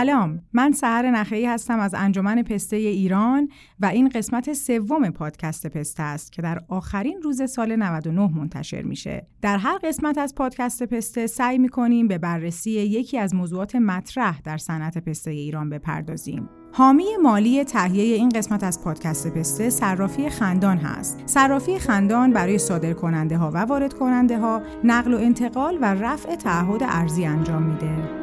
سلام من سهر نخعی هستم از انجمن پسته ایران و این قسمت سوم پادکست پسته است که در آخرین روز سال 99 منتشر میشه در هر قسمت از پادکست پسته سعی می‌کنیم به بررسی یکی از موضوعات مطرح در صنعت پسته ایران بپردازیم حامی مالی تهیه این قسمت از پادکست پسته صرافی خندان هست. صرافی خندان برای صادر کننده ها و وارد کننده ها نقل و انتقال و رفع تعهد ارزی انجام میده.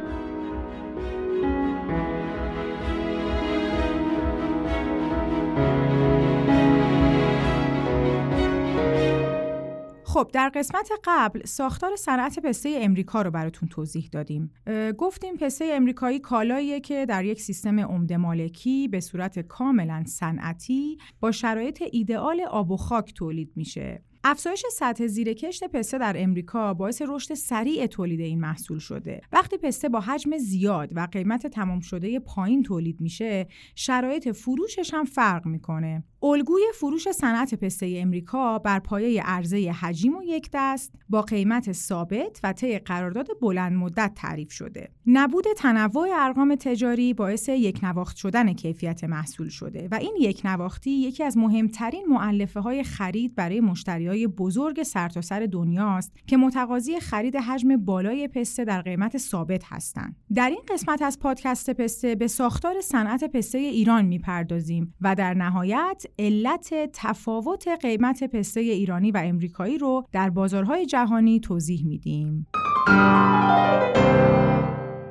خب در قسمت قبل ساختار صنعت پسته امریکا رو براتون توضیح دادیم. گفتیم پسته امریکایی کالاییه که در یک سیستم عمده مالکی به صورت کاملا صنعتی با شرایط ایدئال آب و خاک تولید میشه. افزایش سطح زیر کشت پسته در امریکا باعث رشد سریع تولید این محصول شده. وقتی پسته با حجم زیاد و قیمت تمام شده پایین تولید میشه، شرایط فروشش هم فرق می‌کنه. الگوی فروش صنعت پسته امریکا بر پایه عرضه حجیم و یک دست با قیمت ثابت و طی قرارداد بلند مدت تعریف شده. نبود تنوع ارقام تجاری باعث یک نواخت شدن کیفیت محصول شده و این یک نواختی یکی از مهمترین معلفه های خرید برای مشتریای بزرگ سرتاسر سر دنیاست که متقاضی خرید حجم بالای پسته در قیمت ثابت هستند. در این قسمت از پادکست پسته به ساختار صنعت پسته ایران می‌پردازیم و در نهایت علت تفاوت قیمت پسته ایرانی و امریکایی رو در بازارهای جهانی توضیح میدیم.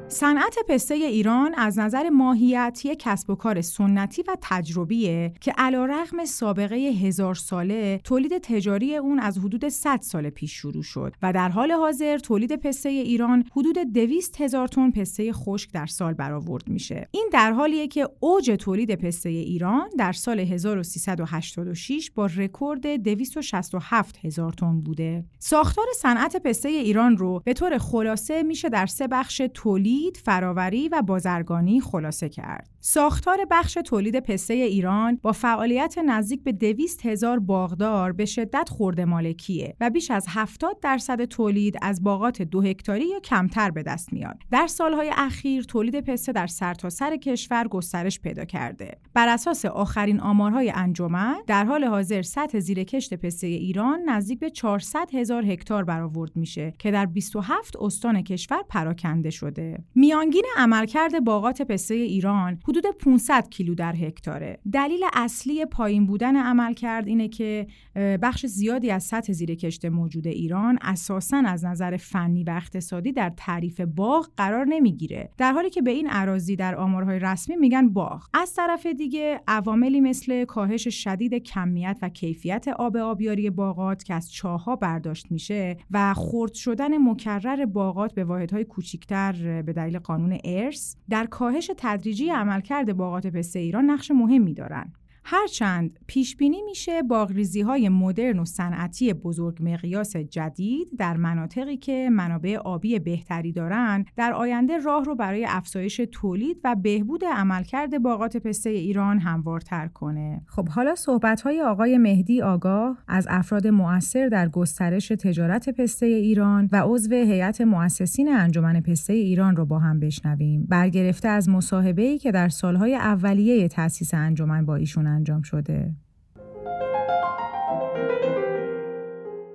صنعت پسته ایران از نظر ماهیت یک کسب و کار سنتی و تجربیه که رغم سابقه هزار ساله تولید تجاری اون از حدود 100 سال پیش شروع شد و در حال حاضر تولید پسته ایران حدود 200 هزار تن پسته خشک در سال برآورد میشه. این در حالیه که اوج تولید پسته ایران در سال 1386 با رکورد 267 هزار تن بوده. ساختار صنعت پسته ایران رو به طور خلاصه میشه در سه بخش تولید فراوری و بازرگانی خلاصه کرد. ساختار بخش تولید پسته ایران با فعالیت نزدیک به 200 هزار باغدار به شدت خورده مالکیه و بیش از 70 درصد تولید از باغات دو هکتاری یا کمتر به دست میاد. در سالهای اخیر تولید پسته در سرتاسر سر کشور گسترش پیدا کرده. بر اساس آخرین آمارهای انجمن در حال حاضر سطح زیر کشت پسته ایران نزدیک به 400 هزار هکتار برآورد میشه که در 27 استان کشور پراکنده شده. میانگین عملکرد باغات پسته ایران حدود 500 کیلو در هکتاره. دلیل اصلی پایین بودن عملکرد اینه که بخش زیادی از سطح زیر کشت موجود ایران اساسا از نظر فنی و اقتصادی در تعریف باغ قرار نمی‌گیره. در حالی که به این عراضی در آمارهای رسمی میگن باغ. از طرف دیگه عواملی مثل کاهش شدید کمیت و کیفیت آب آبیاری باغات که از چاها برداشت میشه و خرد شدن مکرر باغات به واحدهای کوچیکتر به دلیل قانون ارث در کاهش تدریجی عملکرد باغات پسته ایران نقش مهمی دارند. هرچند پیش بینی میشه باغریزی های مدرن و صنعتی بزرگ مقیاس جدید در مناطقی که منابع آبی بهتری دارند در آینده راه رو برای افزایش تولید و بهبود عملکرد باغات پسته ایران هموارتر کنه. خب حالا صحبت های آقای مهدی آگاه از افراد مؤثر در گسترش تجارت پسته ایران و عضو هیئت مؤسسین انجمن پسته ایران رو با هم بشنویم. برگرفته از مصاحبه‌ای که در سالهای اولیه تأسیس انجمن با ایشون انجام شده.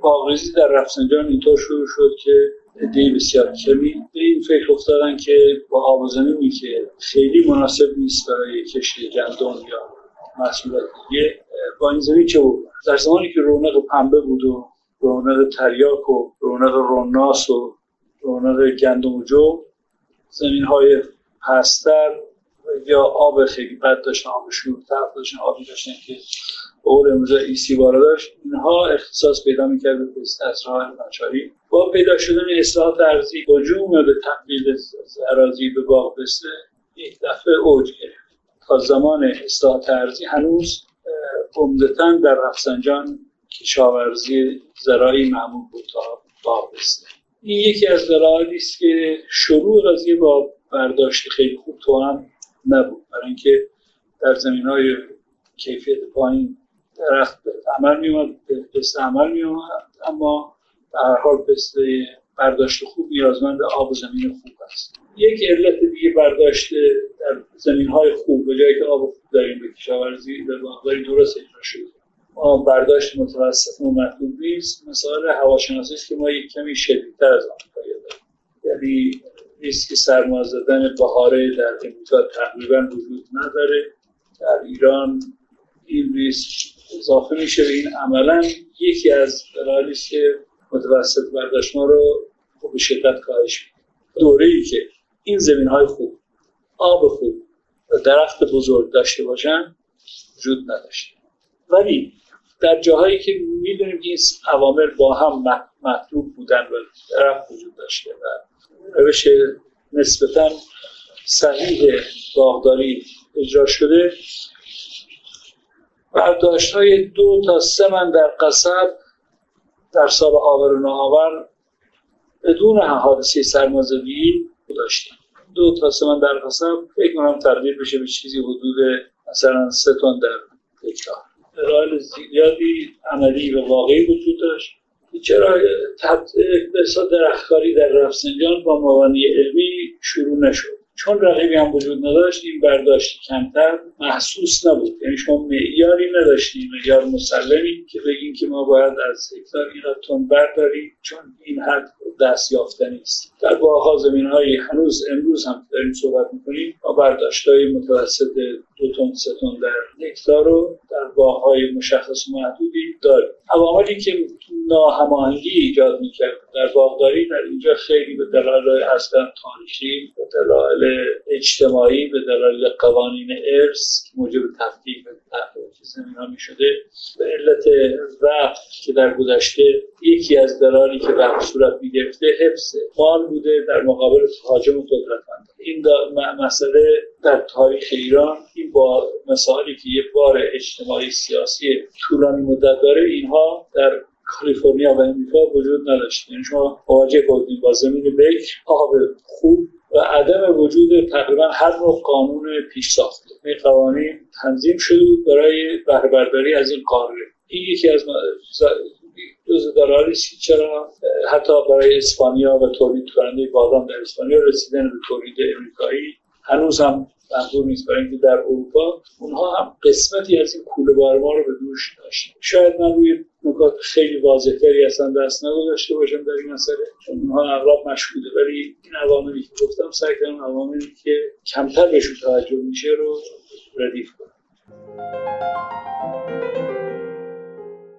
باغریزی در رفسنجان اینطور شروع شد که عده بسیار کمی. به این فکر افتادن که با آب که خیلی مناسب نیست برای کشت گندم یا محصولات دیگه با این زمین چه بود؟ در زمانی که رونق پنبه بود و رونق تریاک و رونق روناس و رونق گندم و جو زمین های پستر یا آب خیلی بد داشتن آب طرف داشتن آبی داشتن که قول امروز ایسی بارا داشت. اینها اختصاص پیدا می‌کرد به از راه ناچاری. با پیدا شدن اصلاحات ارزی هجوم به تبدیل اراضی به باغ بسته یک دفعه اوج گرفت. تا زمان اصلاحات ارزی هنوز عمدتا در رفسنجان کشاورزی زراعی معمول بود تا باغ بسته. این یکی از دلایلی است که شروع قضیه با برداشت خیلی خوب تو هم نبود. برای اینکه در زمین های کیفیت پایین درخت عمل می اومد پسته عمل می اما به هر حال پسته برداشت خوب نیازمند آب و زمین خوب است. یک علت دیگه برداشت در زمین های خوب به جایی که آب خوب داریم به کشاورزی به باغداری درست اجرا شده. ما برداشت متوسط و مطلوب نیست. مثال هواشناسی که ما یک کمی شدیدتر از آمریکا داریم. یعنی ریسک سرما زدن بهاره در امریکا تقریبا وجود نداره. در ایران این ریسک اضافه میشه این عملا یکی از دلایلی که متوسط برداشت ما رو به شدت کاهش میده. دوره ای که این زمین های خوب آب خوب و درخت بزرگ داشته باشن وجود نداشته. ولی در جاهایی که می‌دونیم این عوامل با هم مطلوب بودن و درخت وجود داشته و روش نسبتا صحیح باغداری اجرا شده. برداشت های دو تا سه من در قصب در سال آور و ناآور بدون حادثه سرمازدگی داشتیم دو تا سه من در قصب فکر کنم تبدیل بشه به چیزی حدود مثلا سه تن در هکتار ارائه زیادی عملی و واقعی وجود داشت. چرا اقتصاد درختکاری در رفسنجان با مبانی علمی شروع نشد؟ چون رقیبی هم وجود نداشت این برداشت کمتر محسوس نبود. یعنی شما معیاری نداشتیم معیار مسلمی که بگیم که ما باید از هکتار این تون برداریم چون این حد دست یافتنی است در باغها زمین های هنوز امروز هم داریم صحبت می‌کنیم ما برداشت های متوسط دو تن سه تن در هکتار رو در باغهای مشخص محدودی داریم. عواملی که ناهماهنگی ایجاد می‌کرد در باغداری در اینجا خیلی به دلایل اصلا تاریخی به دلایل اجتماعی به دلایل قوانین ارث که موجب تفکیک زمین ها می‌شده به علت وقت که در گذشته یکی از دلایلی که به صورت می‌گرفته حفظ. مال بوده در مقابل تهاجم قدرتمند این مسئله در تاریخ ایران این با مثالی که یک بار اجتماعی سیاسی طولانی مدت داره اینها در کالیفرنیا و امریکا وجود نداشت. یعنی شما مواجه بودیم با زمین بکر آب خوب و عدم وجود تقریبا هر نوع قانون پیش ساخته. این قوانین تنظیم شده برای بهره از این قاره. این یکی از جز دلالی چرا حتی برای اسپانیا و تولید کننده بادام در اسپانیا رسیدن به تولید امریکایی هنوز هم منظور نیست برای اینکه در اروپا. اونها هم قسمتی از این کوله بار ما رو به دوش داشتن. شاید من روی نکات خیلی واضحتری اصلا دست نگذاشته باشم در این مسئله چون اونها اغلب مشهوده. ولی این عواملی که گفتم سعی کردم عواملی که کمتر بهشون توجه میشه رو ردیف کنم.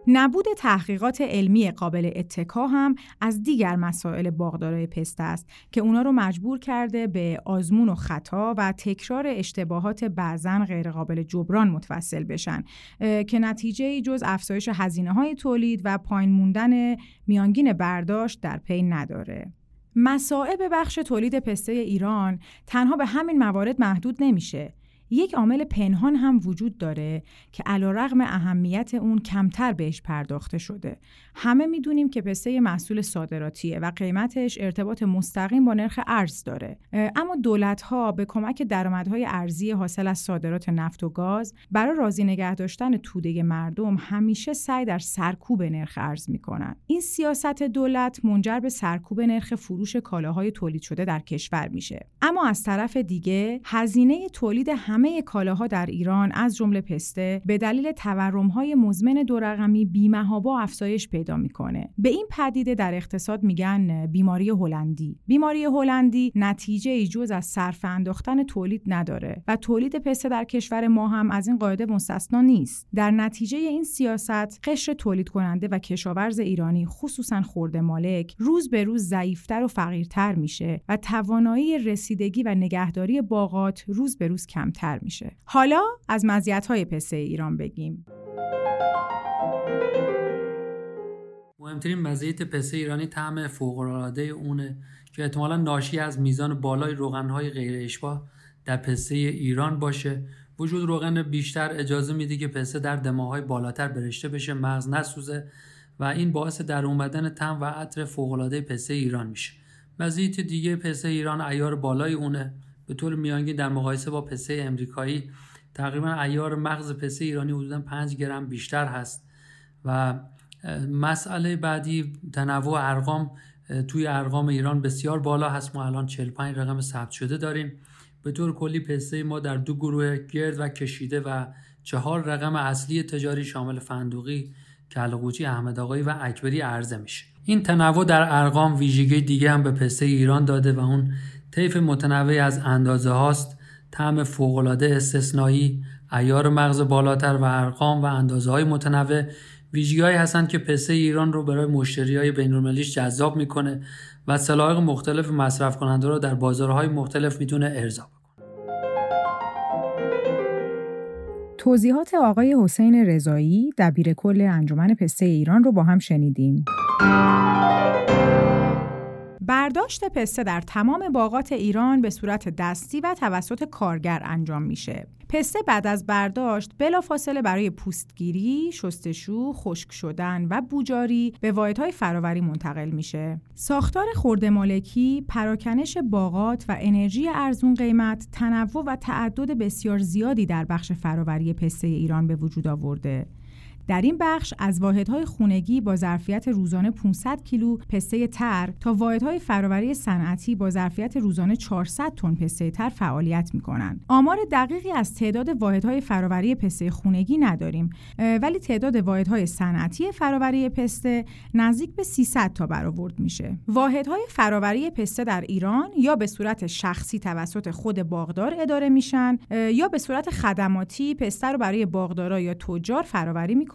نبود تحقیقات علمی قابل اتکا هم از دیگر مسائل باغدارای پسته است که اونا رو مجبور کرده به آزمون و خطا و تکرار اشتباهات بعضا غیرقابل جبران متوسل بشن که نتیجه جز افزایش هزینه های تولید و پایین موندن میانگین برداشت در پی نداره. مسائب بخش تولید پسته ایران تنها به همین موارد محدود نمیشه یک عامل پنهان هم وجود داره که رغم اهمیت اون کمتر بهش پرداخته شده. همه می‌دونیم که پسته محصول صادراتیه و قیمتش ارتباط مستقیم با نرخ ارز داره. اما دولت ها به کمک درآمدهای ارزی حاصل از صادرات نفت و گاز برای راضی نگه داشتن توده مردم همیشه سعی در سرکوب نرخ ارز می‌کنن. این سیاست دولت منجر به سرکوب نرخ فروش کالاهای تولید شده در کشور میشه. اما از طرف دیگه هزینه تولید همه کالاها در ایران از جمله پسته به دلیل تورم‌های مزمن دو رقمی بیمهابا افزایش پیدا می‌کنه. به این پدیده در اقتصاد میگن بیماری هلندی. بیماری هلندی نتیجه ای جز از صرف انداختن تولید نداره و تولید پسته در کشور ما هم از این قاعده مستثنا نیست. در نتیجه این سیاست قشر تولید کننده و کشاورز ایرانی خصوصا خورده مالک روز به روز ضعیفتر و فقیرتر میشه و توانایی رسیدگی و نگهداری باغات روز به روز کمتر میشه. حالا از مزیت‌های پسته ایران بگیم. مهمترین مزیت پسته ایرانی طعم فوق‌العاده اونه که احتمالا ناشی از میزان بالای روغنهای غیر اشباه در پسته ایران باشه وجود روغن بیشتر اجازه میده که پسته در دماهای بالاتر برشته بشه مغز نسوزه و این باعث در اومدن طعم و عطر فوق‌العاده پسته ایران میشه مزیت دیگه پسته ایران ایار بالای اونه به طور میانگین در مقایسه با پسته امریکایی تقریبا ایار مغز پسته ایرانی حدودا 5 گرم بیشتر هست. و مسئله بعدی تنوع ارقام توی ارقام ایران بسیار بالا هست. ما الان 45 رقم ثبت شده داریم. به طور کلی پسته ما در دو گروه گرد و کشیده و چهار رقم اصلی تجاری شامل فندوقی، کلقوچی، احمد آقایی و اکبری عرضه میشه. این تنوع در ارقام ویژگی دیگه هم به پسته ایران داده و اون طیف متنوعی از اندازه هاست. طعم فوقالعاده استثنایی ایار مغز بالاتر و ارقام و اندازه های متنوع. ویژگیهایی هستند که پسته ایران رو برای مشتری های بینالمللیش جذاب می‌کنه و سلایق مختلف مصرف کننده رو در بازارهای مختلف می‌تونه ارضا کنه توضیحات آقای حسین رضایی دبیر کل انجمن پسته ایران رو با هم شنیدیم. برداشت پسته در تمام باغات ایران به صورت دستی و توسط کارگر انجام میشه. پسته بعد از برداشت بلافاصله برای پوستگیری، شستشو، خشک شدن و بوجاری به واحدهای فراوری منتقل میشه. ساختار خورده مالکی، پراکنش باغات و انرژی ارزون قیمت، تنوع و تعدد بسیار زیادی در بخش فراوری پسته ایران به وجود آورده. در این بخش از واحدهای خونگی با ظرفیت روزانه 500 کیلو پسته تر تا واحدهای فراوری صنعتی با ظرفیت روزانه 400 تن پسته تر فعالیت می کنند. آمار دقیقی از تعداد واحدهای فراوری پسته خونگی نداریم ولی تعداد واحدهای صنعتی فراوری پسته نزدیک به 300 تا برآورد میشه. واحدهای فراوری پسته در ایران یا به صورت شخصی توسط خود باغدار اداره میشن یا به صورت خدماتی پسته رو برای باغدارا یا تجار فراوری می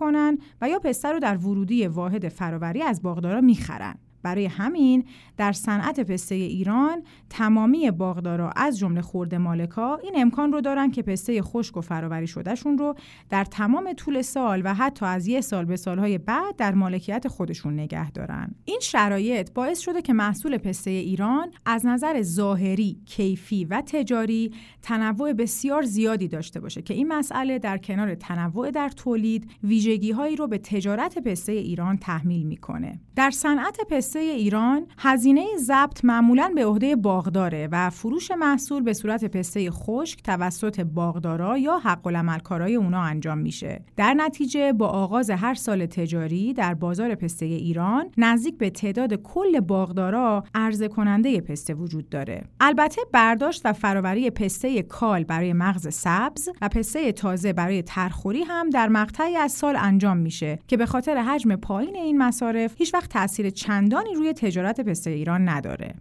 و یا پسته رو در ورودی واحد فراوری از باغدارا می‌خرن. برای همین در صنعت پسته ایران تمامی باغدارا از جمله خورد مالکا این امکان رو دارن که پسته خشک و فراوری شدهشون رو در تمام طول سال و حتی از یه سال به سالهای بعد در مالکیت خودشون نگه دارن. این شرایط باعث شده که محصول پسته ایران از نظر ظاهری، کیفی و تجاری تنوع بسیار زیادی داشته باشه که این مسئله در کنار تنوع در تولید ویژگی هایی رو به تجارت پسته ایران تحمیل می‌کنه. در صنعت پسته ایران هزینه ضبط معمولا به عهده باغداره و فروش محصول به صورت پسته خشک توسط باغدارا یا حق العملکارای اونا انجام میشه. در نتیجه با آغاز هر سال تجاری در بازار پسته ایران نزدیک به تعداد کل باغدارا عرضه کننده پسته وجود داره. البته برداشت و فراوری پسته کال برای مغز سبز و پسته تازه برای ترخوری هم در مقطعی از سال انجام میشه که به خاطر حجم پایین این مصارف هیچ وقت تاثیر چندان روی تجارت پسته ایران نداره.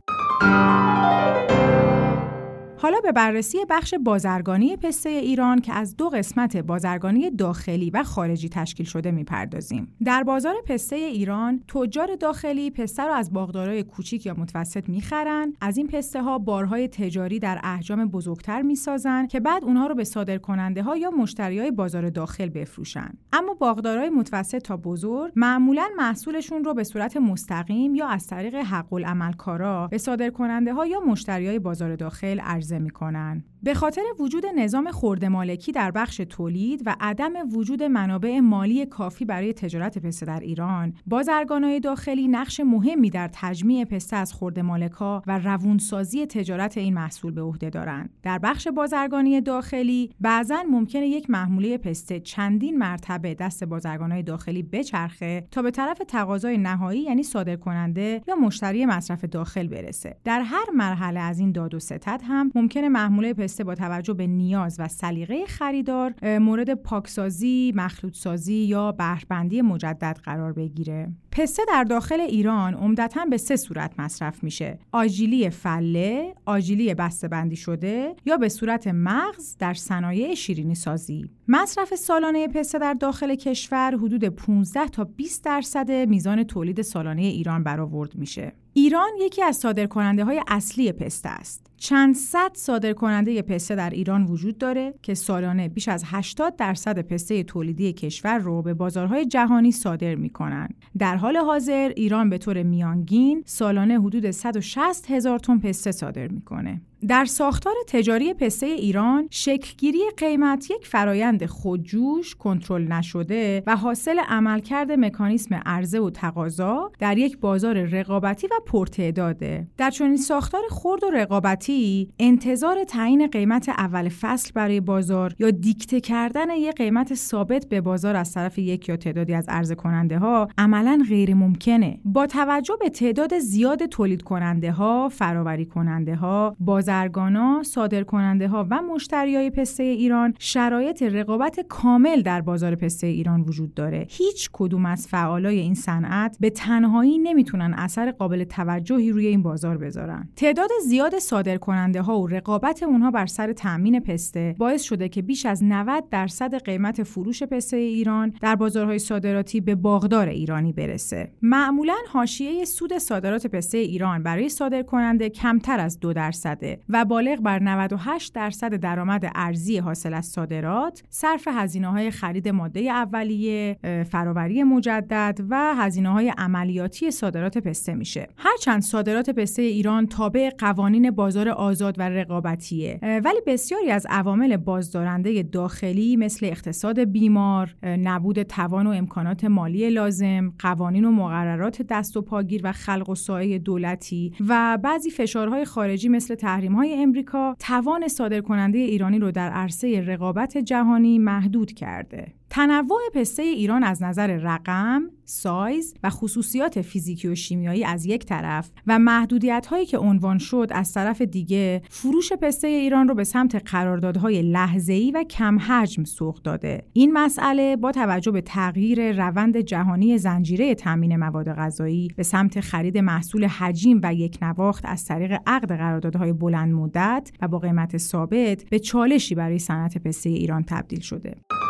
حالا به بررسی بخش بازرگانی پسته ایران که از دو قسمت بازرگانی داخلی و خارجی تشکیل شده می‌پردازیم. در بازار پسته ایران تجار داخلی پسته را از باغدارای کوچیک یا متوسط می‌خرن. از این پسته ها بارهای تجاری در احجام بزرگتر می‌سازن که بعد اونها رو به صادرکننده ها یا مشتری های بازار داخل بفروشن. اما باغدارای متوسط تا بزرگ معمولا محصولشون رو به صورت مستقیم یا از طریق حق العملکارا به صادرکننده ها یا مشتری های بازار داخل عرضه می‌کنن. به خاطر وجود نظام خورده مالکی در بخش تولید و عدم وجود منابع مالی کافی برای تجارت پسته در ایران، بازرگانای داخلی نقش مهمی در تجمیع پسته از خورده مالکا و روونسازی تجارت این محصول به عهده دارند. در بخش بازرگانی داخلی بعضا ممکنه یک محموله پسته چندین مرتبه دست بازرگانای داخلی بچرخه تا به طرف تقاضای نهایی یعنی صادرکننده یا مشتری مصرف داخل برسه. در هر مرحله از این داد و ستد هم ممکنه محموله پسته با توجه به نیاز و سلیقه خریدار مورد پاکسازی، مخلوطسازی یا بهرهبندی مجدد قرار بگیره. پسته در داخل ایران عمدتا به سه صورت مصرف میشه. آجیلی فله، آجیلی بندی شده یا به صورت مغز در صنایع شیرینی سازی. مصرف سالانه پسته در داخل کشور حدود 15 تا 20 درصد میزان تولید سالانه ایران برآورد میشه. ایران یکی از صادرکننده های اصلی پسته است. چند صد صادرکننده پسته در ایران وجود داره که سالانه بیش از 80 درصد پسته تولیدی کشور رو به بازارهای جهانی صادر می‌کنن. در حال حاضر ایران به طور میانگین سالانه حدود 160 هزار تن پسته صادر می‌کنه. در ساختار تجاری پسته ایران شکلگیری قیمت یک فرایند خودجوش کنترل نشده و حاصل عملکرد مکانیسم عرضه و تقاضا در یک بازار رقابتی و پرتعداده. در چنین ساختار خرد و رقابتی انتظار تعیین قیمت اول فصل برای بازار یا دیکته کردن یک قیمت ثابت به بازار از طرف یک یا تعدادی از عرضه کننده ها عملا غیر ممکنه با توجه به تعداد زیاد تولید کننده ها فراوری کننده ها بازرگانا صادرکننده ها و مشتریای پسته ایران شرایط رقابت کامل در بازار پسته ایران وجود داره. هیچ کدوم از فعالای این صنعت به تنهایی نمی‌تونن اثر قابل توجهی روی این بازار بذارن. تعداد زیاد صادرکننده ها و رقابت اونها بر سر تامین پسته باعث شده که بیش از 90 درصد قیمت فروش پسته ایران در بازارهای صادراتی به باغدار ایرانی برسه. معمولا حاشیه سود صادرات پسته ایران برای صادرکننده کمتر از دو درصده. و بالغ بر 98 درصد درآمد ارزی حاصل از صادرات صرف هزینه های خرید ماده اولیه فراوری مجدد و هزینه های عملیاتی صادرات پسته میشه. هرچند صادرات پسته ایران تابع قوانین بازار آزاد و رقابتیه ولی بسیاری از عوامل بازدارنده داخلی مثل اقتصاد بیمار نبود توان و امکانات مالی لازم قوانین و مقررات دست و پاگیر و خلق و سایه دولتی و بعضی فشارهای خارجی مثل تحریم‌های امریکا توان صادرکننده ایرانی رو در عرصه رقابت جهانی محدود کرده. تنوع پسته ایران از نظر رقم، سایز و خصوصیات فیزیکی و شیمیایی از یک طرف و محدودیت هایی که عنوان شد از طرف دیگه فروش پسته ایران رو به سمت قراردادهای لحظه‌ای و کم حجم سوق داده. این مسئله با توجه به تغییر روند جهانی زنجیره تامین مواد غذایی به سمت خرید محصول حجیم و یک نواخت از طریق عقد قراردادهای بلند مدت و با قیمت ثابت به چالشی برای صنعت پسته ایران تبدیل شده.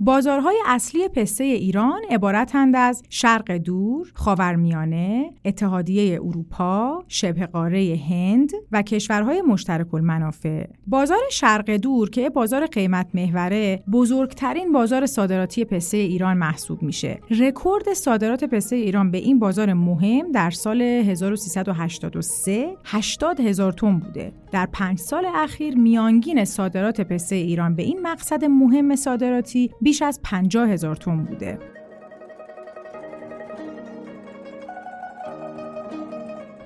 بازارهای اصلی پسته ایران عبارتند از شرق دور، خاورمیانه، اتحادیه اروپا، شبه قاره هند و کشورهای مشترک المنافع. بازار شرق دور که بازار قیمت محوره، بزرگترین بازار صادراتی پسته ایران محسوب میشه. رکورد صادرات پسته ایران به این بازار مهم در سال 1383 80 هزار تن بوده. در پنج سال اخیر میانگین صادرات پسته ایران به این مقصد مهم صادراتی بیش از 50 هزار تن بوده.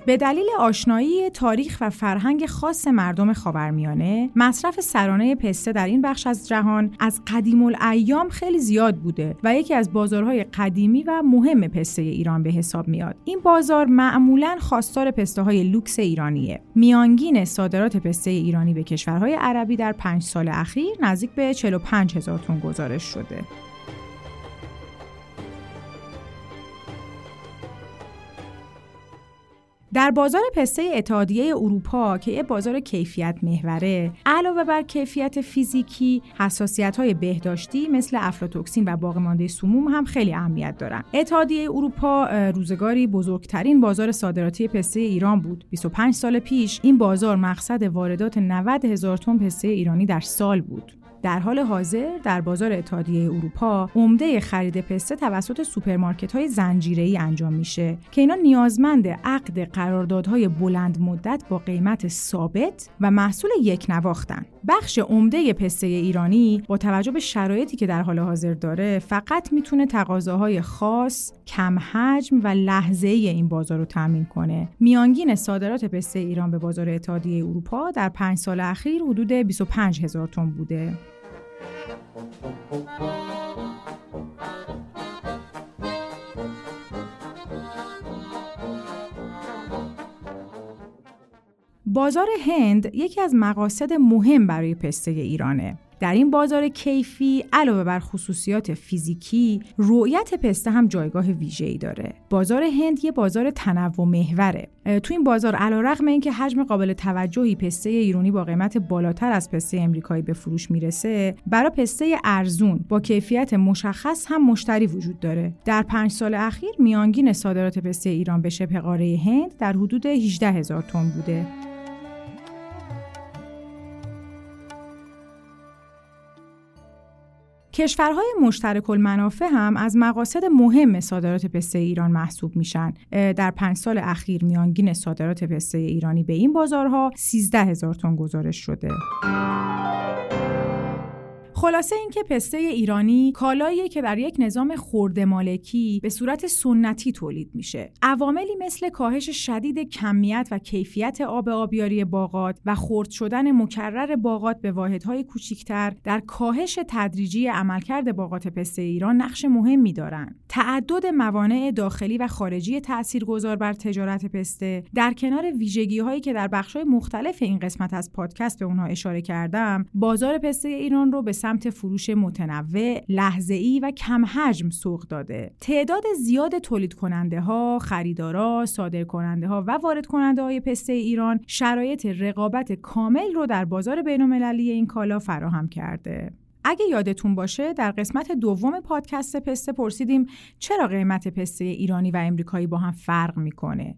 به دلیل آشنایی تاریخ و فرهنگ خاص مردم خاورمیانه مصرف سرانه پسته در این بخش از جهان از قدیم الایام خیلی زیاد بوده و یکی از بازارهای قدیمی و مهم پسته ایران به حساب میاد. این بازار معمولا خواستار پسته های لوکس ایرانیه. میانگین صادرات پسته ایرانی به کشورهای عربی در پنج سال اخیر نزدیک به 45 هزار تن گزارش شده. در بازار پسته اتحادیه اروپا که یه بازار کیفیت محوره علاوه بر کیفیت فیزیکی حساسیت های بهداشتی مثل افلاتوکسین و باقی مانده سموم هم خیلی اهمیت دارن. اتحادیه اروپا روزگاری بزرگترین بازار صادراتی پسته ایران بود. 25 سال پیش این بازار مقصد واردات 90 هزار تن پسته ایرانی در سال بود. در حال حاضر در بازار اتحادیه اروپا عمده خرید پسته توسط سوپرمارکت های انجام میشه که اینا نیازمند عقد قراردادهای بلند مدت با قیمت ثابت و محصول یک نواختن بخش عمده پسته ایرانی با توجه به شرایطی که در حال حاضر داره فقط می‌تونه تقاضاهای خاص، کم حجم و لحظه ای این بازار رو تامین کنه. میانگین صادرات پسته ایران به بازار اتحادیه اروپا در پنج سال اخیر حدود 25 هزار تن بوده. بازار هند یکی از مقاصد مهم برای پسته ایرانه. در این بازار کیفی علاوه بر خصوصیات فیزیکی رؤیت پسته هم جایگاه ویژه‌ای داره. بازار هند یه بازار تنوع محوره. تو این بازار علیرغم اینکه حجم قابل توجهی پسته ایرانی با قیمت بالاتر از پسته امریکایی به فروش می‌رسه برای پسته ارزون با کیفیت مشخص هم مشتری وجود داره. در پنج سال اخیر میانگین صادرات پسته ایران به شبه قاره هند در حدود 18 هزار تن بوده. کشورهای مشترک المنافع هم از مقاصد مهم صادرات پسته ایران محسوب میشن. در پنج سال اخیر میانگین صادرات پسته ایرانی به این بازارها 13 هزار تن گزارش شده. خلاصه اینکه پسته ایرانی کالاییه که در یک نظام خورده مالکی به صورت سنتی تولید میشه. عواملی مثل کاهش شدید کمیت و کیفیت آب آبیاری باغات و خرد شدن مکرر باغات به واحدهای کوچکتر در کاهش تدریجی عملکرد باغات پسته ایران نقش مهمی دارند. تعدد موانع داخلی و خارجی تاثیرگذار بر تجارت پسته در کنار ویژگی هایی که در بخش‌های مختلف این قسمت از پادکست به اونها اشاره کردم، بازار پسته ایران رو به سمت فروش متنوع، ای و کم حجم سوق داده. تعداد زیاد تولید کننده ها، خریدارا، صادر کننده ها و وارد کننده های پسته ایران شرایط رقابت کامل رو در بازار بین‌المللی این کالا فراهم کرده. اگه یادتون باشه در قسمت دوم پادکست پسته پرسیدیم چرا قیمت پسته ایرانی و امریکایی با هم فرق می‌کنه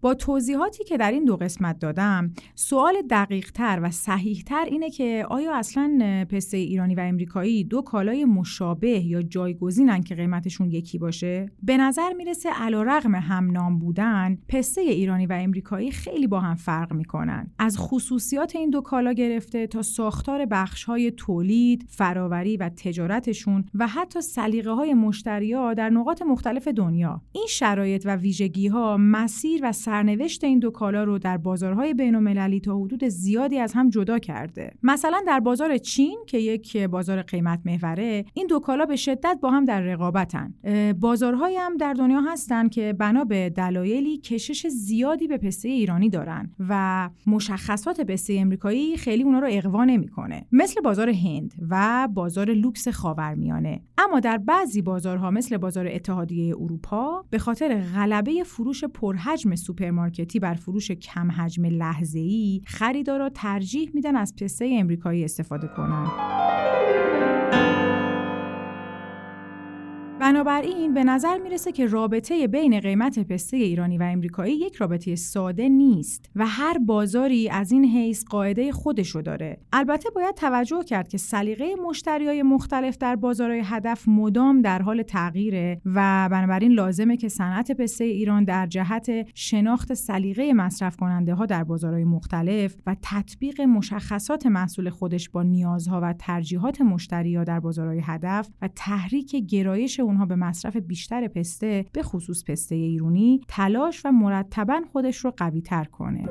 با توضیحاتی که در این دو قسمت دادم سوال دقیق تر و صحیح تر اینه که آیا اصلا پسته ایرانی و امریکایی دو کالای مشابه یا جایگزینن که قیمتشون یکی باشه؟ به نظر می‌رسه علیرغم هم نام بودن پسته ایرانی و امریکایی خیلی با هم فرق می‌کنن. از خصوصیات این دو کالا گرفته تا ساختار بخش های تولید فراوری و تجارتشون و حتی سلیقه های مشتری در نقاط مختلف دنیا. این شرایط و ویژگی ها مسیر و سرنوشت این دو کالا رو در بازارهای بین‌المللی تا حدود زیادی از هم جدا کرده. مثلا در بازار چین که یک بازار قیمت محوره، این دو کالا به شدت با هم در رقابتن. بازارهایی هم در دنیا هستن که بنا به دلایلی کشش زیادی به پسته ایرانی دارن و مشخصات پسته امریکایی خیلی اونا رو اغوا نمی‌کنه. مثل بازار هند و بازار لوکس خاورمیانه. اما در بعضی بازارها مثل بازار اتحادیه اروپا به خاطر غلبه فروش پرحجم سوپرمارکتی بر فروش کم حجم لحظه‌ای خریدارا ترجیح میدن از پسته امریکایی استفاده کنند. بنابراین به نظر می‌رسه که رابطه بین قیمت پسته ایرانی و امریکایی یک رابطه ساده نیست و هر بازاری از این حیث قاعده خودشو داره. البته باید توجه کرد که سلیقه مشتریای مختلف در بازارهای هدف مدام در حال تغییره و بنابراین لازمه که صنعت پسته ایران در جهت شناخت سلیقه مصرف کننده ها در بازارهای مختلف و تطبیق مشخصات محصول خودش با نیازها و ترجیحات مشتریها در بازارهای هدف و تحریک گرایش اونها به مصرف بیشتر پسته به خصوص پسته ایرونی تلاش و مرتبا خودش رو قوی تر کنه.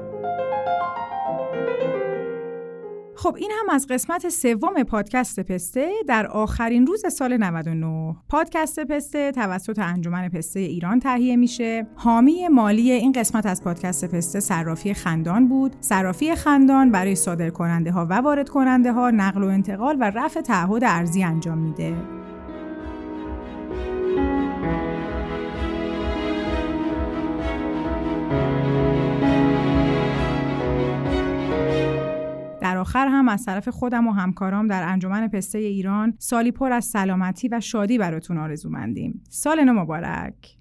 خب این هم از قسمت سوم پادکست پسته در آخرین روز سال 99 پادکست پسته توسط انجمن پسته ایران تهیه میشه. حامی مالی این قسمت از پادکست پسته صرافی خندان بود. صرافی خندان برای صادر کننده ها و وارد کننده ها نقل و انتقال و رفع تعهد ارزی انجام میده. در آخر هم از طرف خودم و همکارام در انجمن پسته ایران سالی پر از سلامتی و شادی براتون آرزو مندیم. سال نو مبارک!